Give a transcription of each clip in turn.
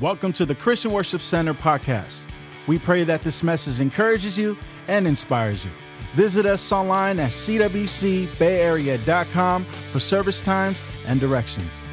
Welcome to the Christian Worship Center podcast. We pray that this message encourages you and inspires you. Visit us online at cwcbayarea.com for service times and directions.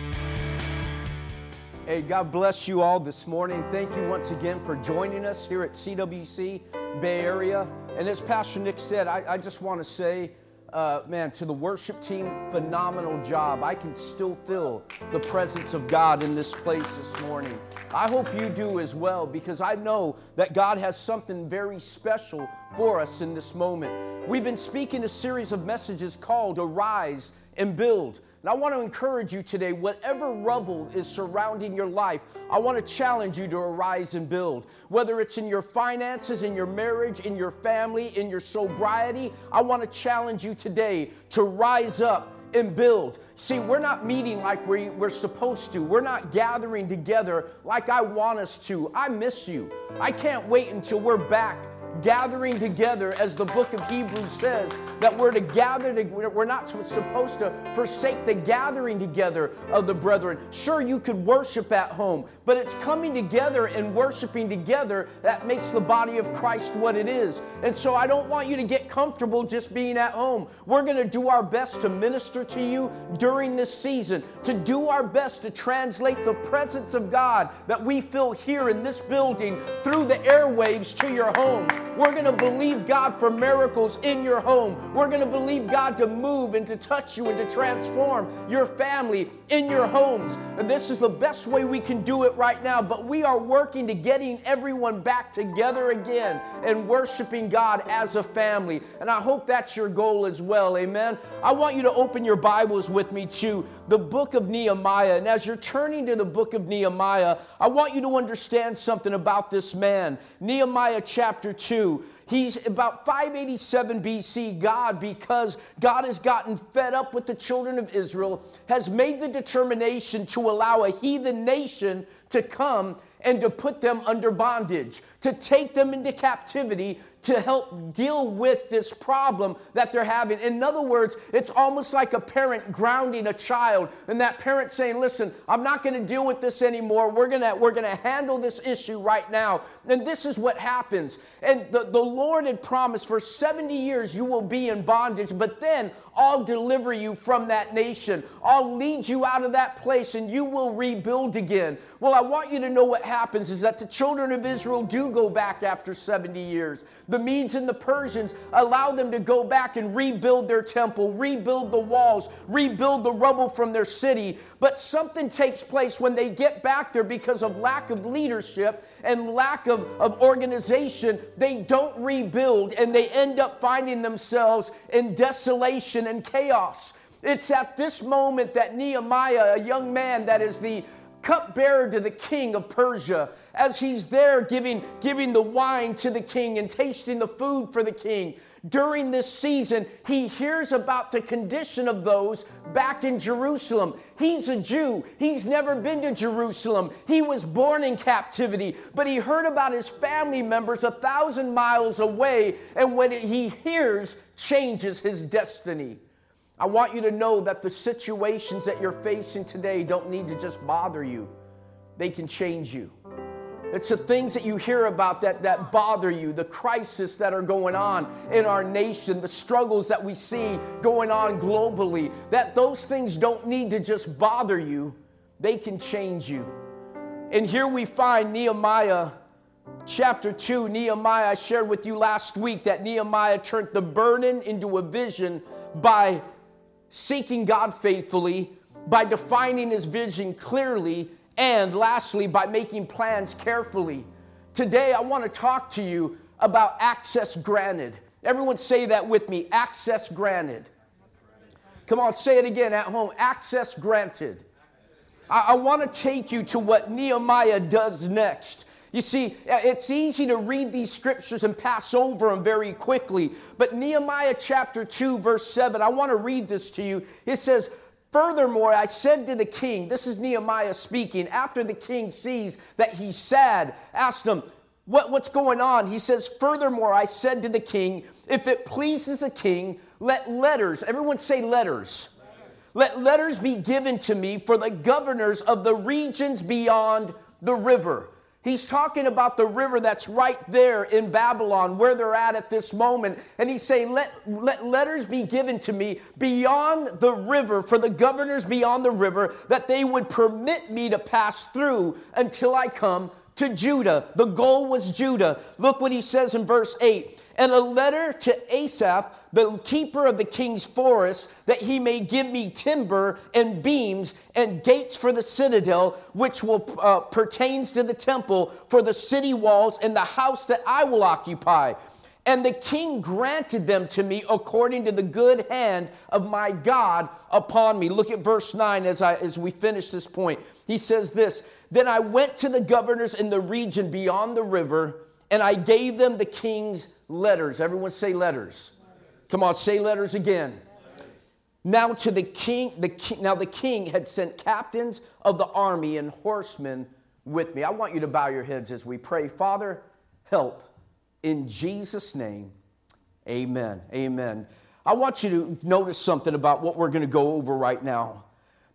Hey, God bless you all this morning. Thank you once again for joining us here at CWC Bay Area. And as Pastor Nick said, I, I just want to say, uh, man, to the worship team, phenomenal job. I can still feel the presence of God in this place this morning. I hope you do as well because I know that God has something very special for us in this moment. We've been speaking a series of messages called Arise and Build. And I want to encourage you today, whatever rubble is surrounding your life, I want to challenge you to arise and build. Whether it's in your finances, in your marriage, in your family, in your sobriety, I want to challenge you today to rise up and build. See, we're not meeting like we, we're supposed to. We're not gathering together like I want us to. I miss you. I can't wait until we're back gathering together, as the book of Hebrews says, that we're to gather, to, we're not supposed to forsake the gathering together of the brethren. Sure, you could worship at home, but it's coming together and worshiping together that makes the body of Christ what it is. And so I don't want you to get comfortable just being at home. We're going to do our best to minister to you during this season, to do our best to translate the presence of God that we feel here in this building through the airwaves to your homes. We're going to believe God for miracles in your home. We're going to believe God to move and to touch you and to transform your family in your homes. And this is the best way we can do it right now. But we are working to getting everyone back together again and worshiping God as a family. And I hope that's your goal as well. Amen. I want you to open your Bibles with me to the book of Nehemiah. And as you're turning to the book of Nehemiah, I want you to understand something about this man. Nehemiah chapter 2. He's about 587 BC. God, because God has gotten fed up with the children of Israel, has made the determination to allow a heathen nation to come and to put them under bondage, to take them into captivity, to help deal with this problem that they're having. In other words, it's almost like a parent grounding a child, and that parent saying, Listen, I'm not going to deal with this anymore. We're going to we're going to handle this issue right now. And this is what happens. And the, the Lord had promised for 70 years you will be in bondage, but then I'll deliver you from that nation. I'll lead you out of that place and you will rebuild again. Well, I want you to know what happens is that the children of Israel do go back after 70 years. The Medes and the Persians allow them to go back and rebuild their temple, rebuild the walls, rebuild the rubble from their city. But something takes place when they get back there because of lack of leadership and lack of, of organization. They don't rebuild and they end up finding themselves in desolation and chaos. It's at this moment that Nehemiah, a young man that is the cupbearer to the king of Persia, as he's there giving, giving the wine to the king and tasting the food for the king. During this season, he hears about the condition of those back in Jerusalem. He's a Jew. He's never been to Jerusalem. He was born in captivity, but he heard about his family members a thousand miles away, and when he hears, changes his destiny. I want you to know that the situations that you're facing today don't need to just bother you, they can change you. It's the things that you hear about that, that bother you, the crisis that are going on in our nation, the struggles that we see going on globally, that those things don't need to just bother you, they can change you. And here we find Nehemiah chapter 2. Nehemiah, I shared with you last week that Nehemiah turned the burden into a vision by seeking God faithfully, by defining his vision clearly, and lastly, by making plans carefully. Today, I want to talk to you about access granted. Everyone say that with me access granted. Come on, say it again at home access granted. I, I want to take you to what Nehemiah does next. You see, uh, it's easy to read these scriptures and pass over them very quickly. But Nehemiah chapter 2, verse 7, I want to read this to you. It says, Furthermore, I said to the king, this is Nehemiah speaking, after the king sees that he's sad, asked him, what, What's going on? He says, Furthermore, I said to the king, if it pleases the king, let letters, everyone say letters. Let letters be given to me for the governors of the regions beyond the river. He's talking about the river that's right there in Babylon, where they're at at this moment. And he's saying, let, let letters be given to me beyond the river, for the governors beyond the river, that they would permit me to pass through until I come to Judah. The goal was Judah. Look what he says in verse 8 and a letter to Asaph, the keeper of the king's forest, that he may give me timber and beams and gates for the citadel, which will uh, pertains to the temple for the city walls and the house that I will occupy. And the king granted them to me according to the good hand of my God upon me. Look at verse 9 as, I, as we finish this point. He says this Then I went to the governors in the region beyond the river, and I gave them the king's letters. Everyone say letters. Come on, say letters again. Now to the king, the king, now the king had sent captains of the army and horsemen with me. I want you to bow your heads as we pray. Father, help in Jesus' name, amen. Amen. I want you to notice something about what we're going to go over right now.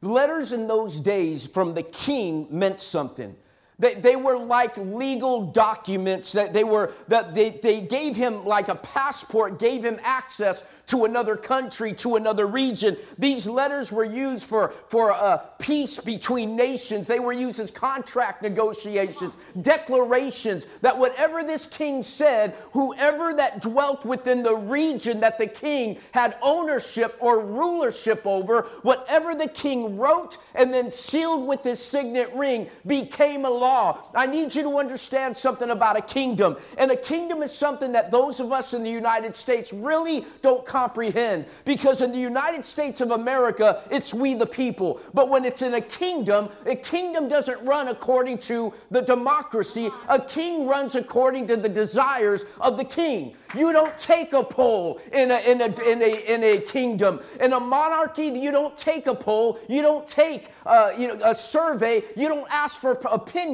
Letters in those days from the king meant something. They, they were like legal documents that they were that they, they gave him like a passport, gave him access to another country, to another region. These letters were used for, for peace between nations. They were used as contract negotiations, declarations that whatever this king said, whoever that dwelt within the region that the king had ownership or rulership over, whatever the king wrote and then sealed with his signet ring became a law law. I need you to understand something about a kingdom. And a kingdom is something that those of us in the United States really don't comprehend. Because in the United States of America, it's we the people. But when it's in a kingdom, a kingdom doesn't run according to the democracy. A king runs according to the desires of the king. You don't take a poll in a, in a, in a, in a kingdom. In a monarchy, you don't take a poll. You don't take uh, you know, a survey. You don't ask for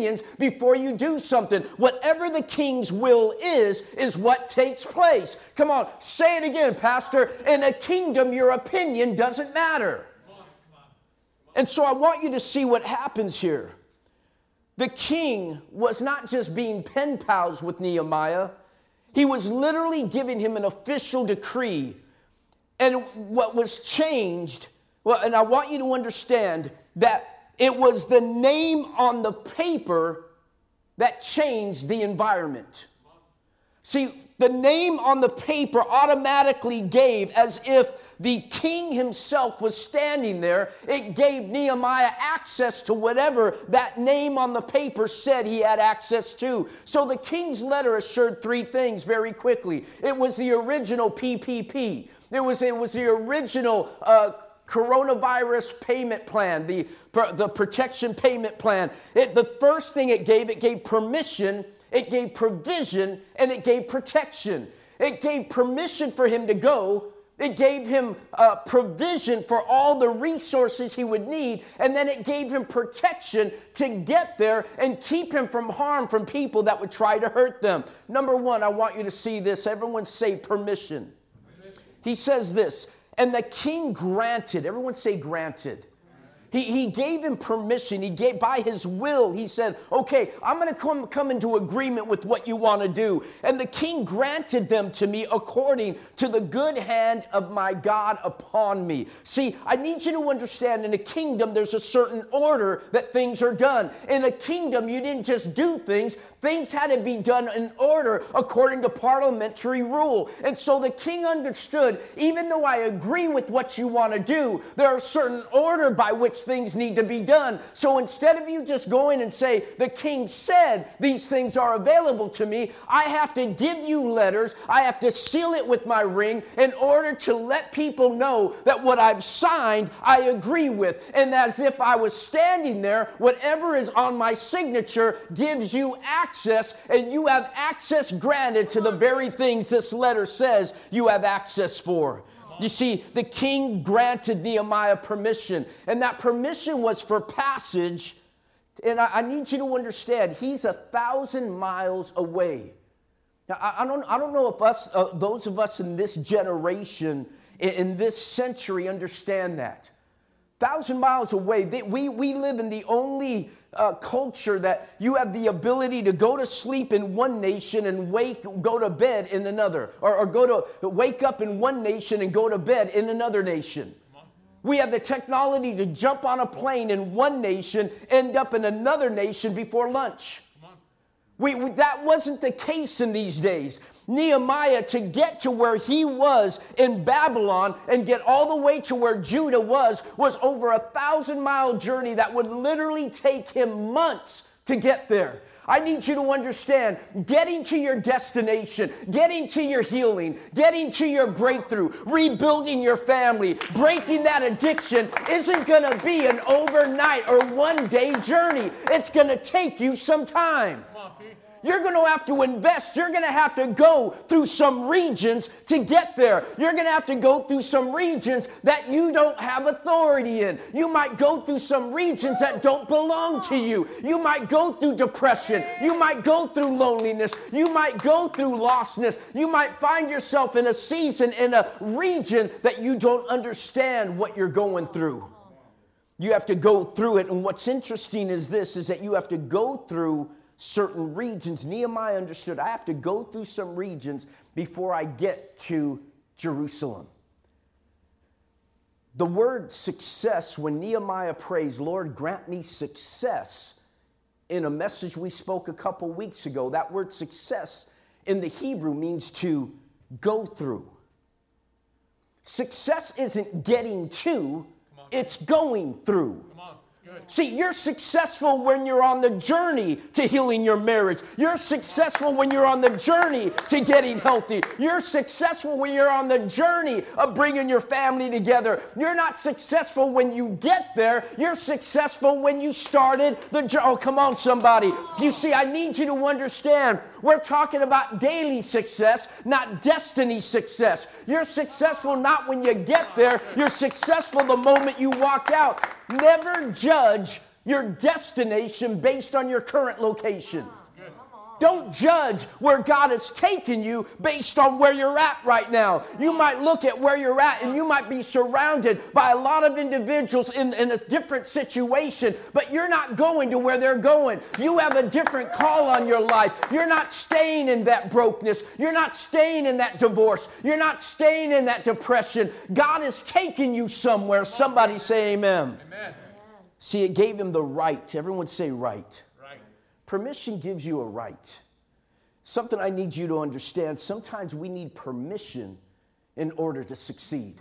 opinions before you do something. Whatever the king's will is, is what takes place. Come on, say it again, Pastor. In a kingdom, your opinion doesn't matter. And so I want you to see what happens here. The king was not just being pen pals with Nehemiah. He was literally giving him an official decree. And what was changed, well, and I want you to understand that it was the name on the paper that changed the environment. See, the name on the paper automatically gave, as if the king himself was standing there, it gave Nehemiah access to whatever that name on the paper said he had access to. So the king's letter assured three things very quickly. It was the original PPP, it was, it was the original. Uh, coronavirus payment plan, the, the protection payment plan. It, the first thing it gave, it gave permission it gave provision and it gave protection. It gave permission for him to go. It gave him uh, provision for all the resources he would need. And then it gave him protection to get there and keep him from harm from people that would try to hurt them. Number one, I want you to see this. Everyone say permission. He says this, and the king granted, everyone say granted. He, he gave him permission. He gave by his will. He said, "Okay, I'm going to come come into agreement with what you want to do." And the king granted them to me according to the good hand of my God upon me. See, I need you to understand in a kingdom there's a certain order that things are done. In a kingdom you didn't just do things, things had to be done in order according to parliamentary rule. And so the king understood, even though I agree with what you want to do, there are certain order by which things need to be done. So instead of you just going and say, the king said these things are available to me, I have to give you letters. I have to seal it with my ring in order to let people know that what I've signed, I agree with. And as if I was standing there, whatever is on my signature gives you access, and you have access granted to the very things this letter says you have access for. You see, the king granted Nehemiah permission, and that permission was for passage. And I, I need you to understand, he's a thousand miles away. Now, I, I, don't, I don't know if us, uh, those of us in this generation, in, in this century, understand that. Thousand miles away. They, we, we live in the only uh, culture that you have the ability to go to sleep in one nation and wake, go to bed in another, or, or go to wake up in one nation and go to bed in another nation. We have the technology to jump on a plane in one nation, end up in another nation before lunch. We, we, that wasn't the case in these days. Nehemiah, to get to where he was in Babylon and get all the way to where Judah was, was over a thousand mile journey that would literally take him months to get there. I need you to understand getting to your destination, getting to your healing, getting to your breakthrough, rebuilding your family, breaking that addiction isn't going to be an overnight or one day journey. It's going to take you some time. You're going to have to invest. You're going to have to go through some regions to get there. You're going to have to go through some regions that you don't have authority in. You might go through some regions that don't belong to you. You might go through depression. You might go through loneliness. You might go through lostness. You might find yourself in a season, in a region that you don't understand what you're going through. You have to go through it. And what's interesting is this is that you have to go through certain regions. Nehemiah understood I have to go through some regions before I get to Jerusalem. The word success, when Nehemiah prays, Lord, grant me success, in a message we spoke a couple weeks ago, that word success in the Hebrew means to go through. Success isn't getting to, it's going through. See, you're successful when you're on the journey to healing your marriage. You're successful when you're on the journey to getting healthy. You're successful when you're on the journey of bringing your family together. You're not successful when you get there. You're successful when you started the journey. Oh, come on, somebody. You see, I need you to understand we're talking about daily success, not destiny success. You're successful not when you get there, you're successful the moment you walk out. Never judge your destination based on your current location. Don't judge where God has taken you based on where you're at right now. You might look at where you're at and you might be surrounded by a lot of individuals in, in a different situation, but you're not going to where they're going. You have a different call on your life. You're not staying in that brokenness. You're not staying in that divorce. You're not staying in that depression. God is taking you somewhere. Somebody say amen. amen. See, it gave him the right. Everyone say right Permission gives you a right. Something I need you to understand sometimes we need permission in order to succeed.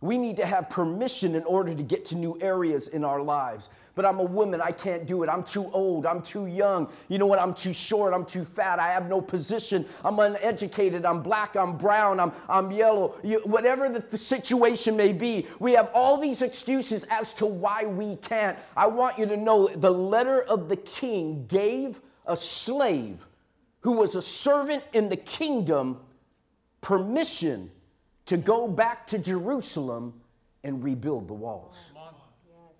We need to have permission in order to get to new areas in our lives. But I'm a woman, I can't do it. I'm too old, I'm too young. You know what? I'm too short, I'm too fat, I have no position, I'm uneducated, I'm black, I'm brown, I'm, I'm yellow. You, whatever the, the situation may be, we have all these excuses as to why we can't. I want you to know the letter of the king gave a slave who was a servant in the kingdom permission to go back to Jerusalem and rebuild the walls. Come on.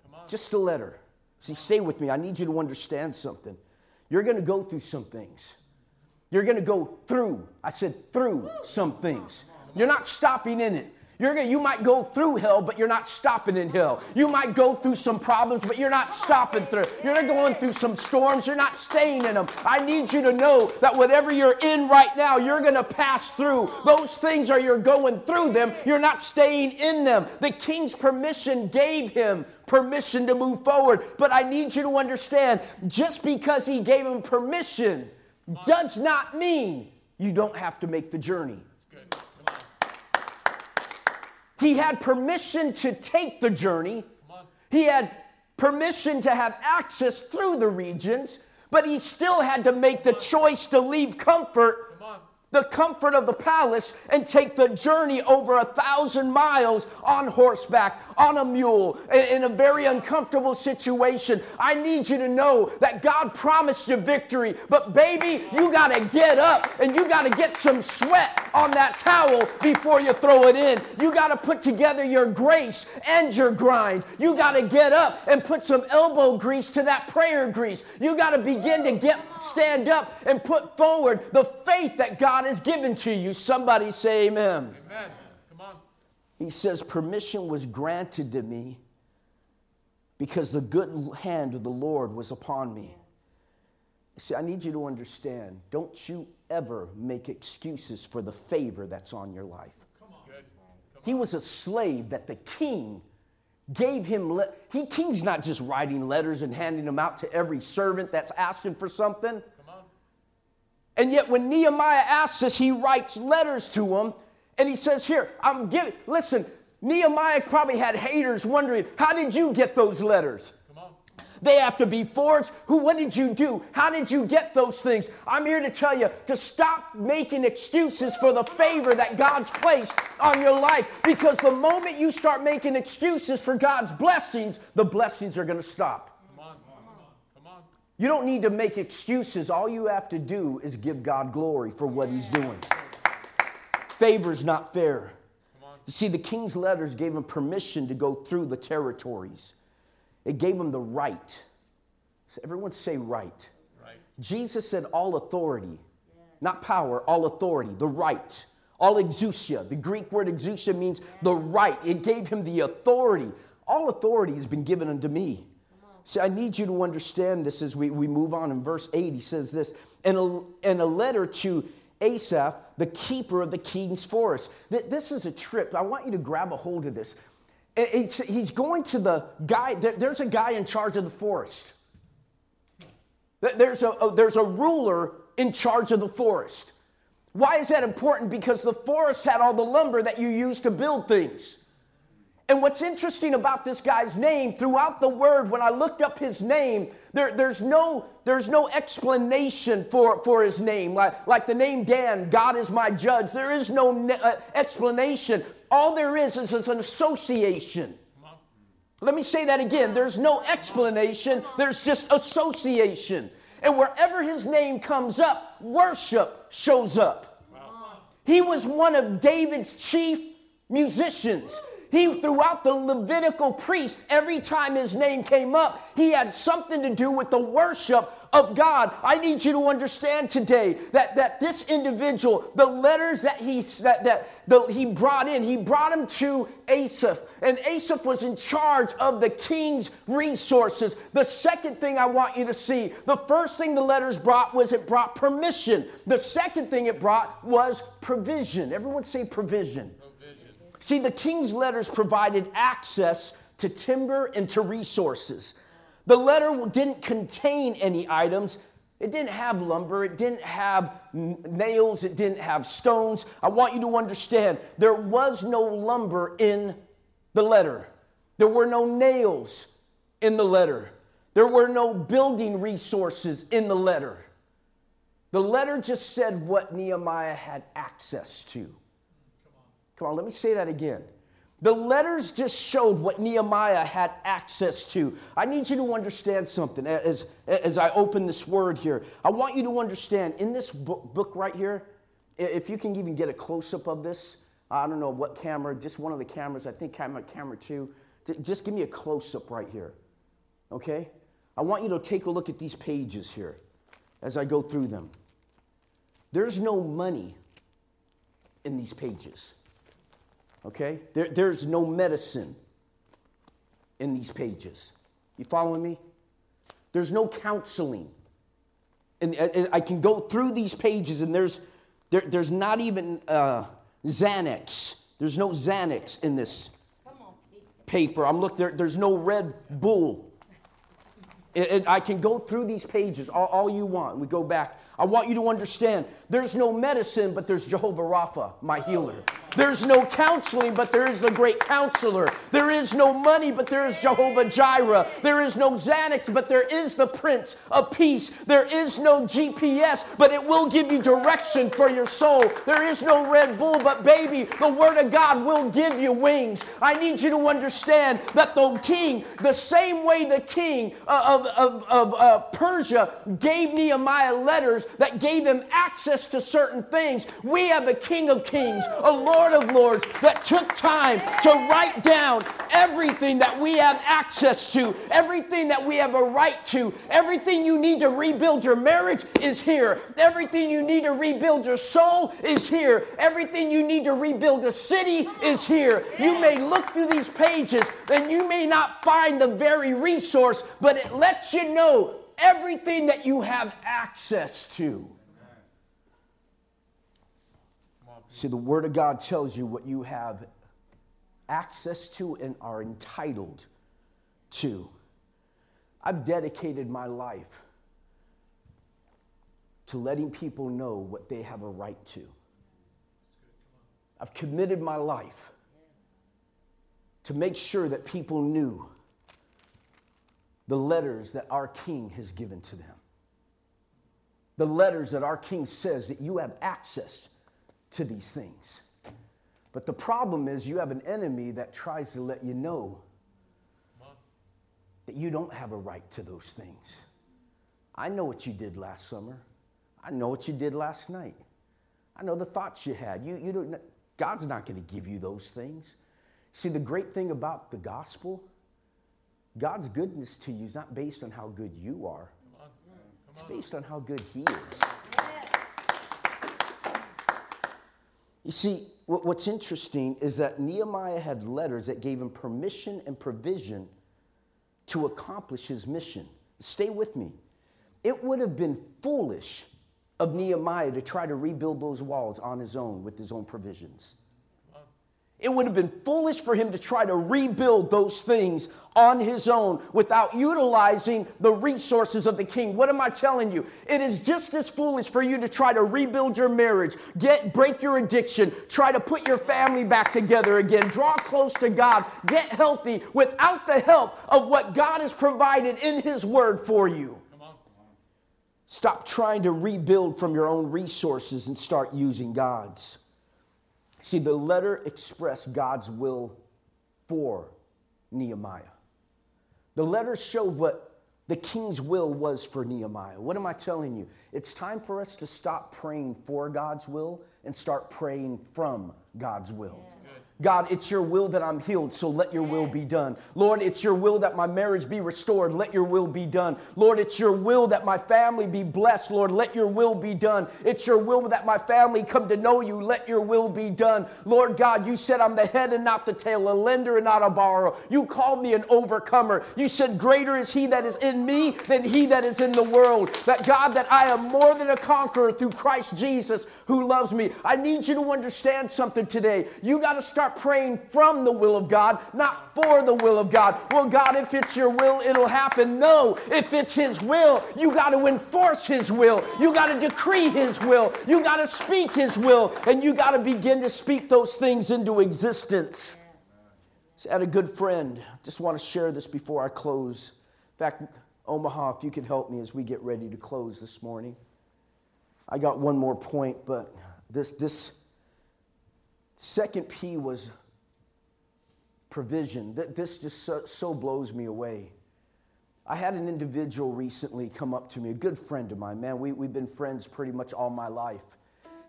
Come on. Just a letter. See, stay with me. I need you to understand something. You're going to go through some things. You're going to go through, I said through some things. You're not stopping in it. You're gonna, you might go through hell, but you're not stopping in hell. You might go through some problems, but you're not stopping through. You're not going through some storms, you're not staying in them. I need you to know that whatever you're in right now, you're to pass through. Those things are you're going through them, you're not staying in them. The king's permission gave him permission to move forward. But I need you to understand just because he gave him permission does not mean you don't have to make the journey. He had permission to take the journey. He had permission to have access through the regions, but he still had to make the choice to leave comfort the comfort of the palace and take the journey over a thousand miles on horseback, on a mule, in a very uncomfortable situation. I need you to know that God promised you victory, but baby, you got to get up and you got to get some sweat on that towel before you throw it in. You got to put together your grace and your grind. You got to get up and put some elbow grease to that prayer grease. You got to begin to get stand up and put forward the faith that God God has given to you. Somebody say amen. Amen. Come on. He says, Permission was granted to me because the good hand of the Lord was upon me. See, I need you to understand don't you ever make excuses for the favor that's on your life. He was a slave that the king gave him. Le- he king's not just writing letters and handing them out to every servant that's asking for something. And yet, when Nehemiah asks us, he writes letters to him and he says, Here, I'm giving, listen, Nehemiah probably had haters wondering, How did you get those letters? They have to be forged. Who, what did you do? How did you get those things? I'm here to tell you to stop making excuses for the favor that God's placed on your life. Because the moment you start making excuses for God's blessings, the blessings are going to stop. Come on, come on, come on. You don't need to make excuses. All you have to do is give God glory for what He's doing. Favor's not fair. You see, the king's letters gave him permission to go through the territories. It gave him the right. Everyone say right. right. Jesus said all authority, not power, all authority, the right. All exousia. The Greek word exousia means the right. It gave him the authority. All authority has been given unto me. See, I need you to understand this as we, we move on. In verse 8, he says this in a, in a letter to Asaph, the keeper of the king's forest. This is a trip. I want you to grab a hold of this. It's, he's going to the guy, there's a guy in charge of the forest. There's a, there's a ruler in charge of the forest. Why is that important? Because the forest had all the lumber that you use to build things. And what's interesting about this guy's name, throughout the word, when I looked up his name, there, there's, no, there's no explanation for, for his name. Like, like the name Dan, God is my judge. There is no ne- uh, explanation. All there is is, is an association. Let me say that again. There's no explanation, there's just association. And wherever his name comes up, worship shows up. He was one of David's chief musicians. He, throughout the Levitical priest, every time his name came up, he had something to do with the worship of God. I need you to understand today that, that this individual, the letters that he that, that the, he brought in, he brought him to Asaph. And Asaph was in charge of the king's resources. The second thing I want you to see, the first thing the letters brought was it brought permission. The second thing it brought was provision. Everyone say provision. See, the king's letters provided access to timber and to resources. The letter didn't contain any items. It didn't have lumber, it didn't have nails, it didn't have stones. I want you to understand there was no lumber in the letter, there were no nails in the letter, there were no building resources in the letter. The letter just said what Nehemiah had access to. Come on, let me say that again. The letters just showed what Nehemiah had access to. I need you to understand something as, as I open this word here. I want you to understand in this book, book right here, if you can even get a close up of this, I don't know what camera, just one of the cameras, I think camera, camera two, just give me a close up right here. Okay? I want you to take a look at these pages here as I go through them. There's no money in these pages. Okay? There, there's no medicine in these pages. You following me? There's no counseling. And, and I can go through these pages, and there's, there, there's not even uh, Xanax. There's no Xanax in this paper. I'm look there, there's no Red Bull. I can go through these pages all, all you want. We go back. I want you to understand there's no medicine, but there's Jehovah Rapha, my healer. There's no counseling, but there is the great counselor. There is no money, but there is Jehovah Jireh. There is no Xanax, but there is the Prince of Peace. There is no GPS, but it will give you direction for your soul. There is no Red Bull, but baby, the Word of God will give you wings. I need you to understand that the king, the same way the king of, of, of uh, Persia gave Nehemiah letters that gave him access to certain things, we have a King of Kings, a Lord Lord of Lords that took time to write down everything that we have access to, everything that we have a right to, everything you need to rebuild your marriage is here. Everything you need to rebuild your soul is here. Everything you need to rebuild a city is here. You may look through these pages and you may not find the very resource, but it lets you know everything that you have access to. See, the Word of God tells you what you have access to and are entitled to. I've dedicated my life to letting people know what they have a right to. I've committed my life to make sure that people knew the letters that our King has given to them. The letters that our King says that you have access to these things. But the problem is, you have an enemy that tries to let you know that you don't have a right to those things. I know what you did last summer. I know what you did last night. I know the thoughts you had. You, you don't, God's not going to give you those things. See, the great thing about the gospel, God's goodness to you is not based on how good you are, it's based on how good He is. You see, what's interesting is that Nehemiah had letters that gave him permission and provision to accomplish his mission. Stay with me. It would have been foolish of Nehemiah to try to rebuild those walls on his own with his own provisions. It would have been foolish for him to try to rebuild those things on his own without utilizing the resources of the king. What am I telling you? It is just as foolish for you to try to rebuild your marriage, get break your addiction, try to put your family back together again, draw close to God, get healthy without the help of what God has provided in his word for you. Stop trying to rebuild from your own resources and start using God's. See, the letter expressed God's will for Nehemiah. The letter showed what the king's will was for Nehemiah. What am I telling you? It's time for us to stop praying for God's will and start praying from God's will. Yeah. God, it's your will that I'm healed, so let your will be done. Lord, it's your will that my marriage be restored, let your will be done. Lord, it's your will that my family be blessed, Lord, let your will be done. It's your will that my family come to know you, let your will be done. Lord God, you said I'm the head and not the tail, a lender and not a borrower. You called me an overcomer. You said, Greater is he that is in me than he that is in the world. That God, that I am more than a conqueror through Christ Jesus who loves me. I need you to understand something today. You got to start start praying from the will of God, not for the will of God. Well, God, if it's your will, it'll happen. No, if it's His will, you got to enforce His will. You got to decree His will. You got to speak His will. And you got to begin to speak those things into existence. I had a good friend. Just want to share this before I close. In fact, Omaha, if you could help me as we get ready to close this morning. I got one more point, but this, this Second P was provision. This just so, so blows me away. I had an individual recently come up to me, a good friend of mine. Man, we, we've been friends pretty much all my life.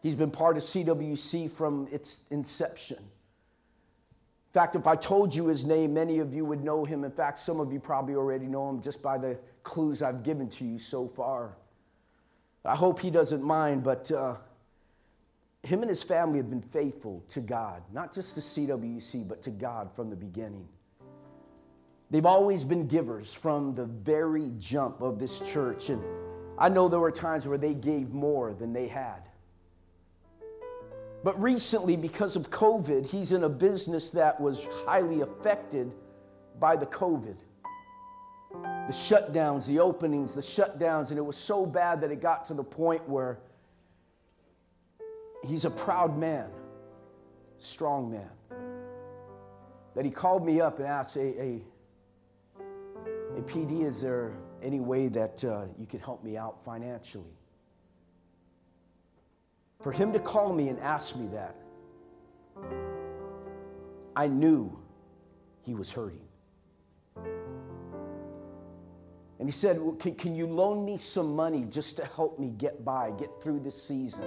He's been part of CWC from its inception. In fact, if I told you his name, many of you would know him. In fact, some of you probably already know him just by the clues I've given to you so far. I hope he doesn't mind, but uh, him and his family have been faithful to God, not just to CWC, but to God from the beginning. They've always been givers from the very jump of this church. And I know there were times where they gave more than they had. But recently, because of COVID, he's in a business that was highly affected by the COVID. The shutdowns, the openings, the shutdowns, and it was so bad that it got to the point where he's a proud man, strong man. That he called me up and asked, hey, hey, hey PD, is there any way that uh, you could help me out financially? For him to call me and ask me that, I knew he was hurting. And he said, well, can, can you loan me some money just to help me get by, get through this season?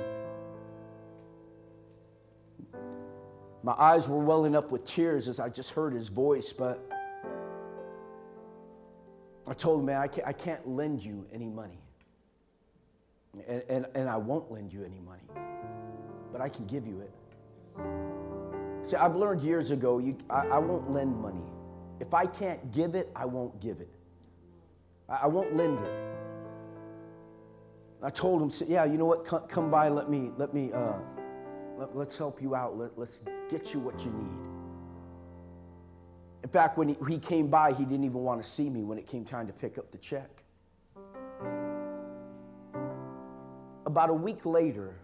My eyes were welling up with tears as I just heard his voice, but I told him, man, I can't, I can't lend you any money. And, and, and I won't lend you any money, but I can give you it. See, I've learned years ago, you, I, I won't lend money. If I can't give it, I won't give it. I, I won't lend it. I told him, yeah, you know what? Come, come by, let me, let me, uh, let, us help you out. Let, let's get you what you need. In fact, when he, came by, he didn't even want to see me when it came time to pick up the check. About a week later,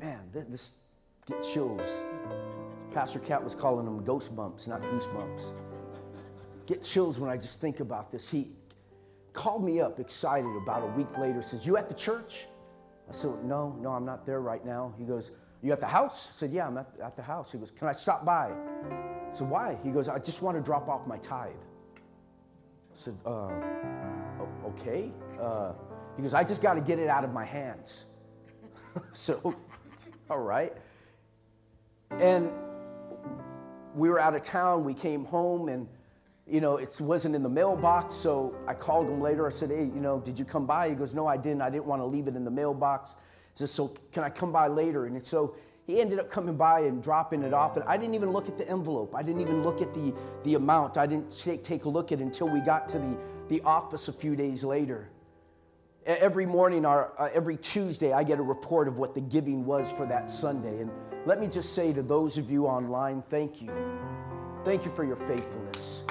man, this, this get chills. Pastor Cat was calling them ghost bumps, not goosebumps. Get chills when I just think about this. He called me up excited about a week later, says, You at the church? I said, No, no, I'm not there right now. He goes, You at the house? I said, Yeah, I'm at, at the house. He goes, Can I stop by? I said, Why? He goes, I just want to drop off my tithe. I said, uh, Okay. Uh, he goes, I just got to get it out of my hands. so, all right. And we were out of town. We came home and, you know, it wasn't in the mailbox. So I called him later. I said, hey, you know, did you come by? He goes, no, I didn't. I didn't want to leave it in the mailbox. Says, so can I come by later? And so he ended up coming by and dropping it off. And I didn't even look at the envelope. I didn't even look at the, the amount. I didn't take, take a look at it until we got to the, the office a few days later. Every morning, or uh, every Tuesday, I get a report of what the giving was for that Sunday. And let me just say to those of you online, thank you. Thank you for your faithfulness.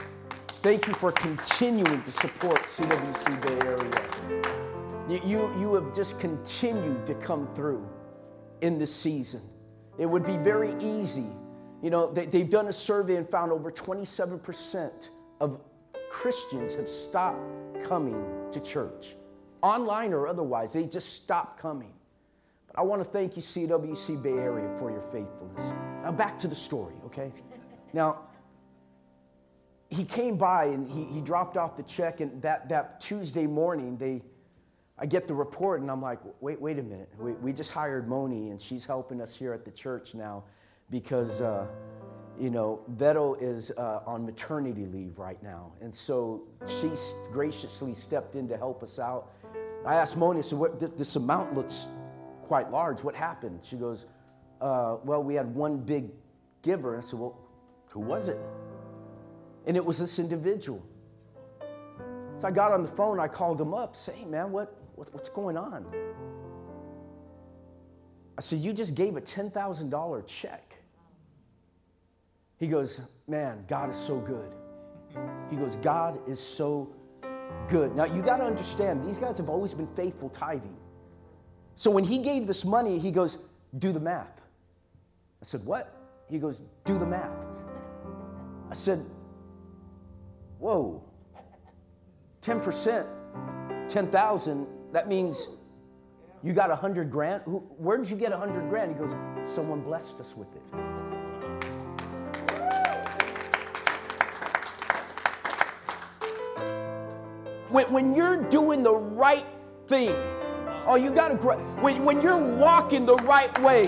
Thank you for continuing to support CWC Bay Area. You, you, have just continued to come through in this season. It would be very easy. You know, they, they've done a survey and found over 27% of Christians have stopped coming to church online or otherwise. They just stopped coming. But I want to thank you, CWC Bay Area, for your faithfulness. Now, back to the story, okay? Now, he came by and he, he dropped off the check, and that, that Tuesday morning, they, I get the report, and I'm like, wait, wait a minute. We, we just hired Moni, and she's helping us here at the church now because, uh, you know, Beto is uh, on maternity leave right now. And so she graciously stepped in to help us out. I asked Moni, said, what, this, this, amount looks quite large. What happened? She goes, uh, Well, we had one big giver. I said, Well, who was it? And it was this individual. So I got on the phone, I called him up, say, hey, man, what, what's going on? I said, You just gave a $10,000 check. He goes, Man, God is so good. He goes, God is so good. Now, you got to understand, these guys have always been faithful tithing. So when he gave this money, he goes, Do the math. I said, What? He goes, Do the math. I said, Whoa, 10%, 10,000, that means you got a 100 grand. Where did you get a 100 grand? He goes, Someone blessed us with it. when, when you're doing the right thing, oh, you got to, when, when you're walking the right way,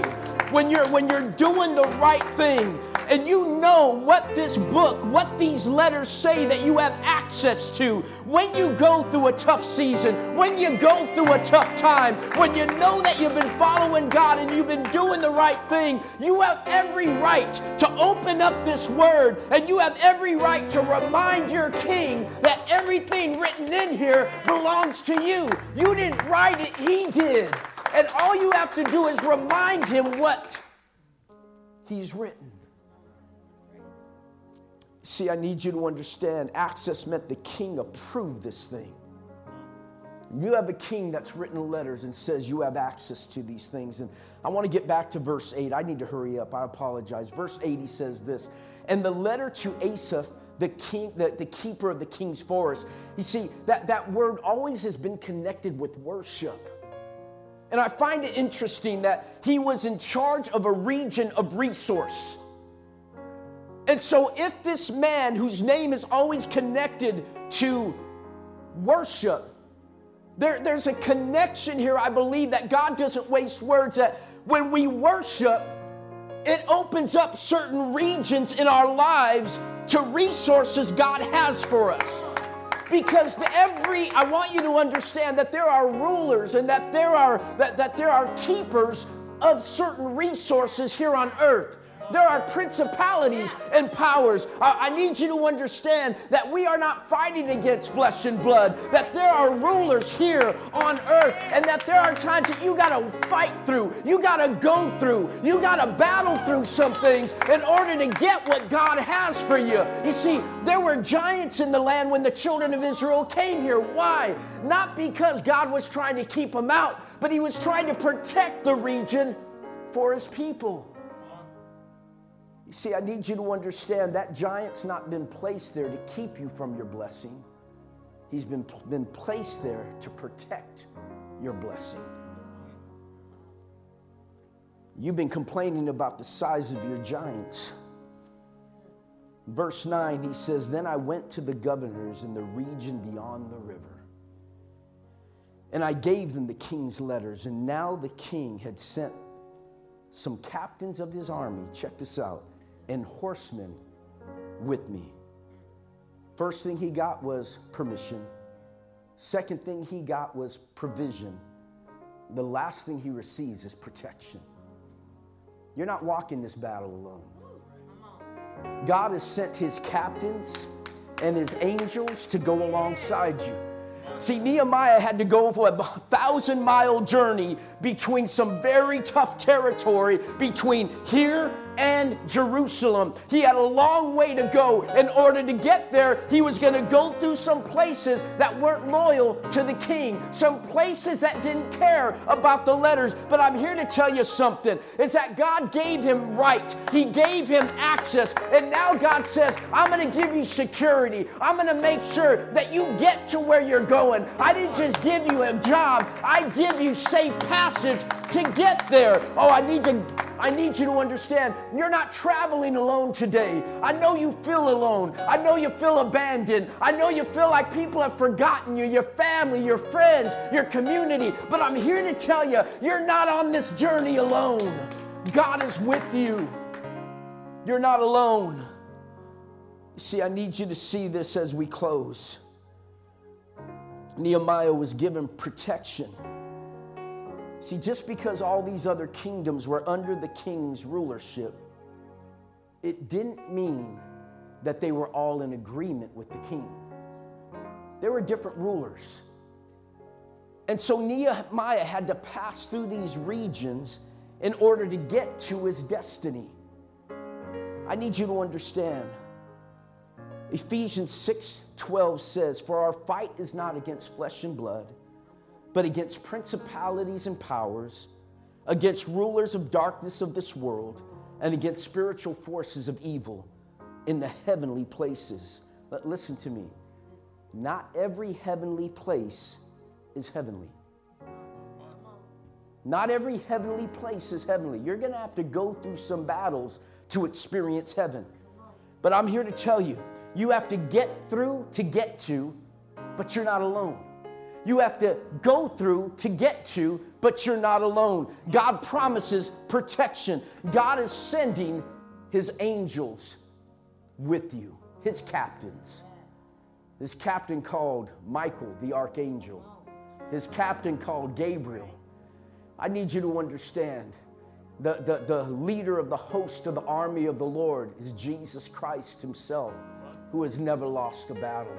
when you're when you're doing the right thing and you know what this book, what these letters say that you have access to when you go through a tough season, when you go through a tough time, when you know that you've been following God and you've been doing the right thing, you have every right to open up this word and you have every right to remind your king that everything written in here belongs to you. You didn't write it, he did. And all you have to do is remind him what he's written. See, I need you to understand access meant the king approved this thing. You have a king that's written letters and says you have access to these things. And I want to get back to verse 8. I need to hurry up. I apologize. Verse 8 he says this And the letter to Asaph, the king, the, the keeper of the king's forest. You see, that, that word always has been connected with worship. And I find it interesting that he was in charge of a region of resource. And so, if this man whose name is always connected to worship, there, there's a connection here, I believe, that God doesn't waste words. That when we worship, it opens up certain regions in our lives to resources God has for us. Because every, I want you to understand that there are rulers and that there are that, that there are keepers of certain resources here on earth. There are principalities and powers. I, I need you to understand that we are not fighting against flesh and blood, that there are rulers here on earth, and that there are times that you got to fight through, you got to go through, you got to battle through some things in order to get what God has for you. You see, there were giants in the land when the children of Israel came here. Why? Not because God was trying to keep them out, but He was trying to protect the region for His people. You see, I need you to understand that giant's not been placed there to keep you from your blessing. He's been, been placed there to protect your blessing. You've been complaining about the size of your giants. Verse 9, he says, Then I went to the governors in the region beyond the river, and I gave them the king's letters. And now the king had sent some captains of his army, check this out, and horsemen with me. First thing he got was permission. Second thing he got was provision. The last thing he receives is protection. You're not walking this battle alone. God has sent his captains and his angels to go alongside you. See, Nehemiah had to go for a thousand mile journey between some very tough territory between here and Jerusalem. He had a long way to go. In order to get there, he was going to go through some places that weren't loyal to the king, some places that didn't care about the letters. But I'm here to tell you something is that God gave him right, He gave him access. And now God says, I'm going to give you security. I'm going to make sure that you get to where you're going. I didn't just give you a job, I give you safe passage to get there. Oh, I need to I need you to understand you're not traveling alone today. I know you feel alone. I know you feel abandoned. I know you feel like people have forgotten you, your family, your friends, your community. But I'm here to tell you, you're not on this journey alone. God is with you. You're not alone. See, I need you to see this as we close. Nehemiah was given protection. See, just because all these other kingdoms were under the king's rulership, it didn't mean that they were all in agreement with the king. There were different rulers. And so Nehemiah had to pass through these regions in order to get to his destiny. I need you to understand. Ephesians 6 12 says, For our fight is not against flesh and blood but against principalities and powers, against rulers of darkness of this world, and against spiritual forces of evil in the heavenly places. But listen to me. Not every heavenly place is heavenly. Not every heavenly place is heavenly. You're going to have to go through some battles to experience heaven. But I'm here to tell you, you have to get through to get to, but you're not alone you have to go through to get to, but you're not alone. God promises protection. God is sending his angels with you, his captains. His captain called Michael, the archangel, his captain called Gabriel. I need you to understand the, the, the leader of the host of the army of the Lord is Jesus Christ himself, who has never lost a battle.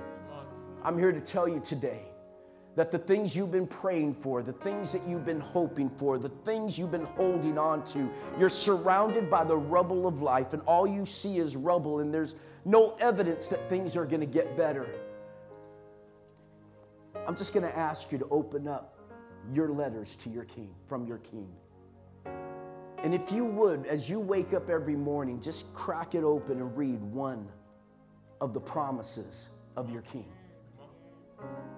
I'm here to tell you today that the things you've been praying for, the things that you've been hoping for, the things you've been holding on to, you're surrounded by the rubble of life, and all you see is rubble, and there's no evidence that things are going to get better. I'm just going to ask you to open up your letters to your king, from your king. And if you would, as you wake up every morning, just crack it open and read one of the promises of your king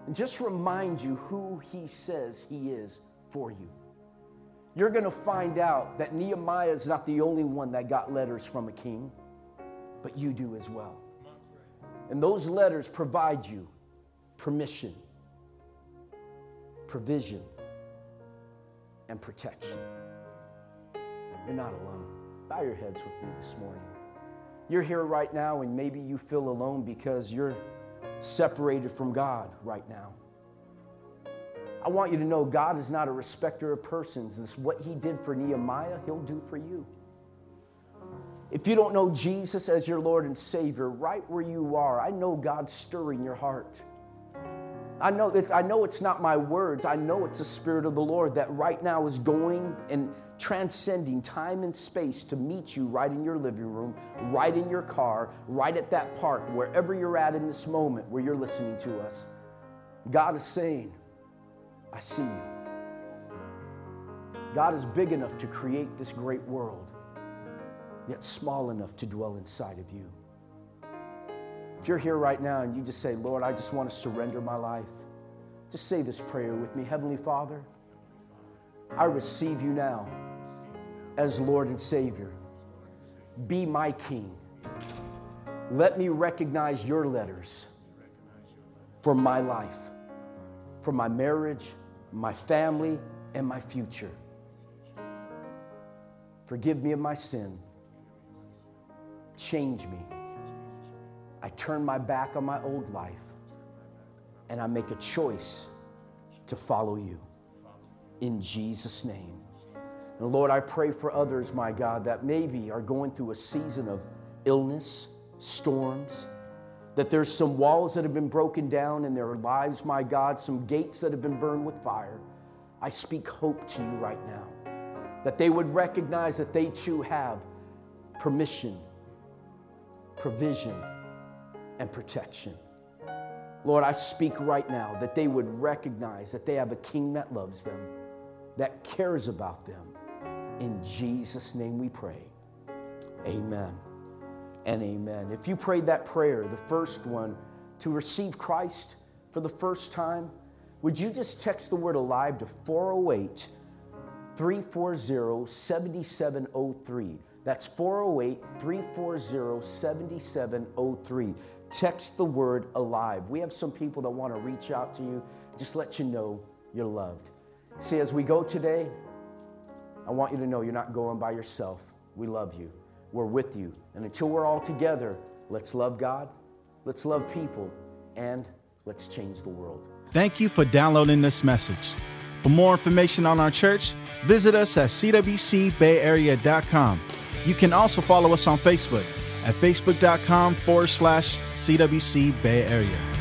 and just remind you who he says he is for you. You're going to find out that Nehemiah is not the only one that got letters from a king, but you do as well. And those letters provide you permission, provision, and protection. You're not alone. bow your heads with me this morning. You're here right now, and maybe you feel alone because you're separated from God right now. I want you to know God is not a respecter of persons. This what he did for Nehemiah, he'll do for you. If you don't know Jesus as your Lord and Savior, right where you are, I know God's stirring your heart. I know that I know it's not my words. I know it's the Spirit of the Lord that right now is going and transcending time and space to meet you right in your living room, right in your car, right at that park, wherever you're at in this moment where you're listening to us. God is saying, I see you. God is big enough to create this great world, yet small enough to dwell inside of you. If you're here right now and you just say, Lord, I just want to surrender my life, just say this prayer with me Heavenly Father, I receive you now as Lord and Savior. Be my King. Let me recognize your letters for my life, for my marriage, my family, and my future. Forgive me of my sin. Change me. I turn my back on my old life and I make a choice to follow you. In Jesus' name. And Lord, I pray for others, my God, that maybe are going through a season of illness, storms, that there's some walls that have been broken down in their lives, my God, some gates that have been burned with fire. I speak hope to you right now. That they would recognize that they too have permission, provision, and protection. Lord, I speak right now that they would recognize that they have a king that loves them, that cares about them. In Jesus' name we pray. Amen and amen. If you prayed that prayer, the first one, to receive Christ for the first time, would you just text the word alive to 408 340 7703? That's 408 340 7703. Text the word alive. We have some people that want to reach out to you, just let you know you're loved. See, as we go today, I want you to know you're not going by yourself. We love you. We're with you. And until we're all together, let's love God, let's love people, and let's change the world. Thank you for downloading this message. For more information on our church, visit us at cwcbayarea.com. You can also follow us on Facebook at facebook.com forward slash CWC Bay Area.